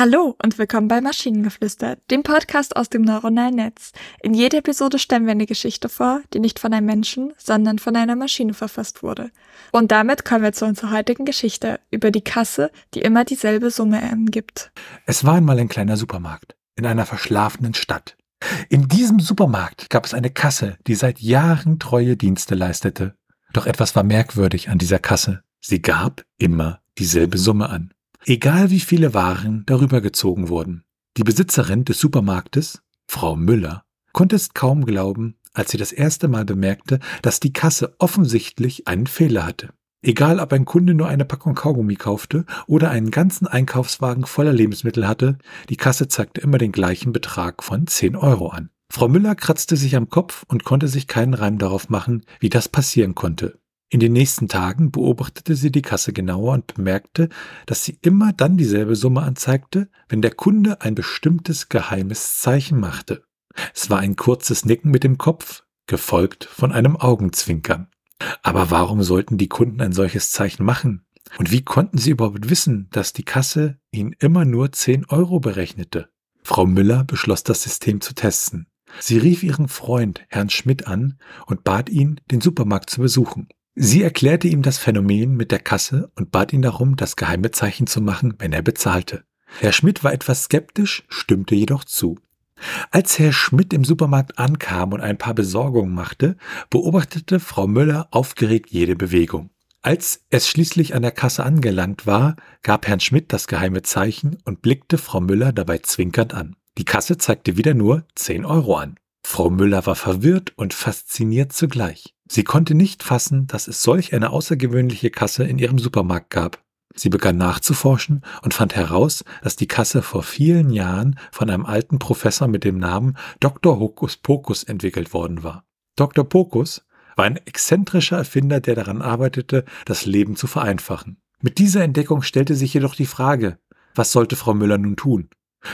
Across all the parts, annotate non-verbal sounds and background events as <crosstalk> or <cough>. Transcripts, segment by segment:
Hallo und willkommen bei Maschinengeflüster, dem Podcast aus dem neuronalen Netz. In jeder Episode stellen wir eine Geschichte vor, die nicht von einem Menschen, sondern von einer Maschine verfasst wurde. Und damit kommen wir zu unserer heutigen Geschichte über die Kasse, die immer dieselbe Summe gibt. Es war einmal ein kleiner Supermarkt in einer verschlafenen Stadt. In diesem Supermarkt gab es eine Kasse, die seit Jahren treue Dienste leistete. Doch etwas war merkwürdig an dieser Kasse. Sie gab immer dieselbe Summe an egal wie viele Waren darüber gezogen wurden. Die Besitzerin des Supermarktes, Frau Müller, konnte es kaum glauben, als sie das erste Mal bemerkte, dass die Kasse offensichtlich einen Fehler hatte. Egal ob ein Kunde nur eine Packung Kaugummi kaufte oder einen ganzen Einkaufswagen voller Lebensmittel hatte, die Kasse zeigte immer den gleichen Betrag von 10 Euro an. Frau Müller kratzte sich am Kopf und konnte sich keinen Reim darauf machen, wie das passieren konnte. In den nächsten Tagen beobachtete sie die Kasse genauer und bemerkte, dass sie immer dann dieselbe Summe anzeigte, wenn der Kunde ein bestimmtes geheimes Zeichen machte. Es war ein kurzes Nicken mit dem Kopf, gefolgt von einem Augenzwinkern. Aber warum sollten die Kunden ein solches Zeichen machen? Und wie konnten sie überhaupt wissen, dass die Kasse ihnen immer nur 10 Euro berechnete? Frau Müller beschloss das System zu testen. Sie rief ihren Freund, Herrn Schmidt, an und bat ihn, den Supermarkt zu besuchen. Sie erklärte ihm das Phänomen mit der Kasse und bat ihn darum, das geheime Zeichen zu machen, wenn er bezahlte. Herr Schmidt war etwas skeptisch, stimmte jedoch zu. Als Herr Schmidt im Supermarkt ankam und ein paar Besorgungen machte, beobachtete Frau Müller aufgeregt jede Bewegung. Als es schließlich an der Kasse angelangt war, gab Herrn Schmidt das geheime Zeichen und blickte Frau Müller dabei zwinkernd an. Die Kasse zeigte wieder nur 10 Euro an. Frau Müller war verwirrt und fasziniert zugleich. Sie konnte nicht fassen, dass es solch eine außergewöhnliche Kasse in ihrem Supermarkt gab. Sie begann nachzuforschen und fand heraus, dass die Kasse vor vielen Jahren von einem alten Professor mit dem Namen Dr. Hokus Pokus entwickelt worden war. Dr. Pokus war ein exzentrischer Erfinder, der daran arbeitete, das Leben zu vereinfachen. Mit dieser Entdeckung stellte sich jedoch die Frage, was sollte Frau Müller nun tun?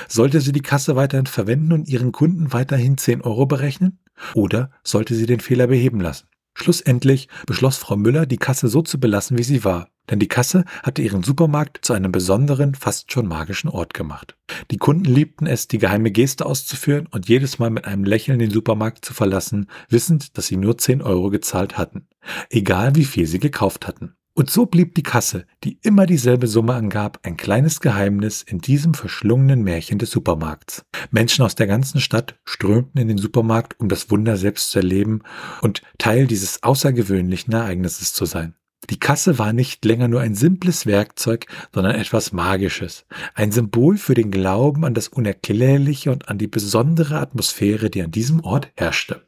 Sollte sie die Kasse weiterhin verwenden und ihren Kunden weiterhin 10 Euro berechnen? Oder sollte sie den Fehler beheben lassen? Schlussendlich beschloss Frau Müller, die Kasse so zu belassen, wie sie war, denn die Kasse hatte ihren Supermarkt zu einem besonderen, fast schon magischen Ort gemacht. Die Kunden liebten es, die geheime Geste auszuführen und jedes Mal mit einem Lächeln den Supermarkt zu verlassen, wissend, dass sie nur 10 Euro gezahlt hatten, egal wie viel sie gekauft hatten. Und so blieb die Kasse, die immer dieselbe Summe angab, ein kleines Geheimnis in diesem verschlungenen Märchen des Supermarkts. Menschen aus der ganzen Stadt strömten in den Supermarkt, um das Wunder selbst zu erleben und Teil dieses außergewöhnlichen Ereignisses zu sein. Die Kasse war nicht länger nur ein simples Werkzeug, sondern etwas Magisches, ein Symbol für den Glauben an das Unerklärliche und an die besondere Atmosphäre, die an diesem Ort herrschte.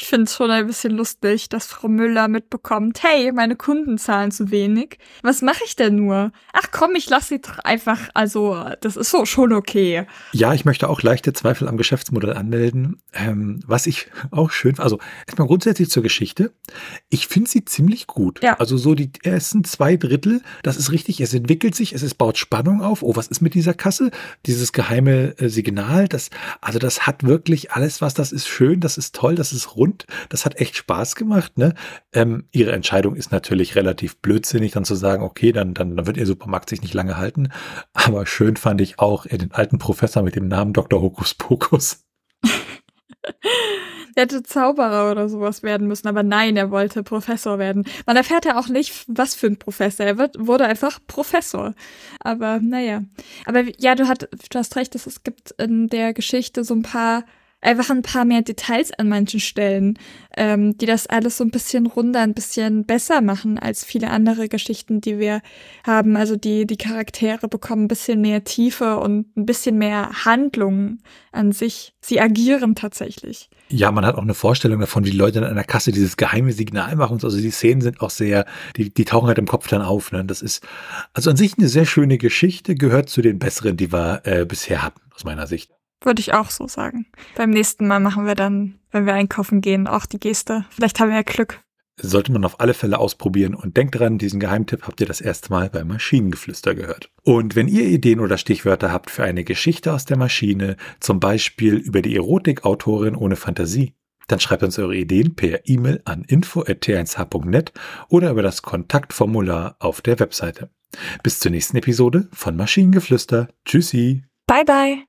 Ich finde es schon ein bisschen lustig, dass Frau Müller mitbekommt, hey, meine Kunden zahlen zu wenig. Was mache ich denn nur? Ach komm, ich lasse sie doch einfach, also das ist so schon okay. Ja, ich möchte auch leichte Zweifel am Geschäftsmodell anmelden. Ähm, was ich auch schön, also erstmal grundsätzlich zur Geschichte. Ich finde sie ziemlich gut. Ja. Also so die ersten zwei Drittel, das ist richtig, es entwickelt sich, es ist, baut Spannung auf. Oh, was ist mit dieser Kasse? Dieses geheime äh, Signal, das, also das hat wirklich alles, was das ist schön, das ist toll, das ist rund rund. Das hat echt Spaß gemacht. Ne? Ähm, ihre Entscheidung ist natürlich relativ blödsinnig, dann zu sagen, okay, dann, dann, dann wird ihr Supermarkt sich nicht lange halten. Aber schön fand ich auch den alten Professor mit dem Namen Dr. Hokus Pokus. <laughs> Er hätte Zauberer oder sowas werden müssen, aber nein, er wollte Professor werden. Man erfährt ja auch nicht, was für ein Professor. Er wird, wurde einfach Professor. Aber naja. Aber ja, du, hat, du hast recht, es gibt in der Geschichte so ein paar einfach ein paar mehr Details an manchen Stellen, ähm, die das alles so ein bisschen runder, ein bisschen besser machen als viele andere Geschichten, die wir haben. Also die, die Charaktere bekommen ein bisschen mehr Tiefe und ein bisschen mehr Handlung an sich. Sie agieren tatsächlich. Ja, man hat auch eine Vorstellung davon, wie die Leute in einer Kasse dieses geheime Signal machen. Also die Szenen sind auch sehr, die, die tauchen halt im Kopf dann auf. Ne? Das ist also an sich eine sehr schöne Geschichte, gehört zu den besseren, die wir äh, bisher hatten, aus meiner Sicht. Würde ich auch so sagen. Beim nächsten Mal machen wir dann, wenn wir einkaufen gehen, auch die Geste. Vielleicht haben wir ja Glück. Sollte man auf alle Fälle ausprobieren und denkt dran, diesen Geheimtipp habt ihr das erste Mal beim Maschinengeflüster gehört. Und wenn ihr Ideen oder Stichwörter habt für eine Geschichte aus der Maschine, zum Beispiel über die Erotikautorin ohne Fantasie, dann schreibt uns eure Ideen per E-Mail an info.t1h.net oder über das Kontaktformular auf der Webseite. Bis zur nächsten Episode von Maschinengeflüster. Tschüssi! Bye, bye.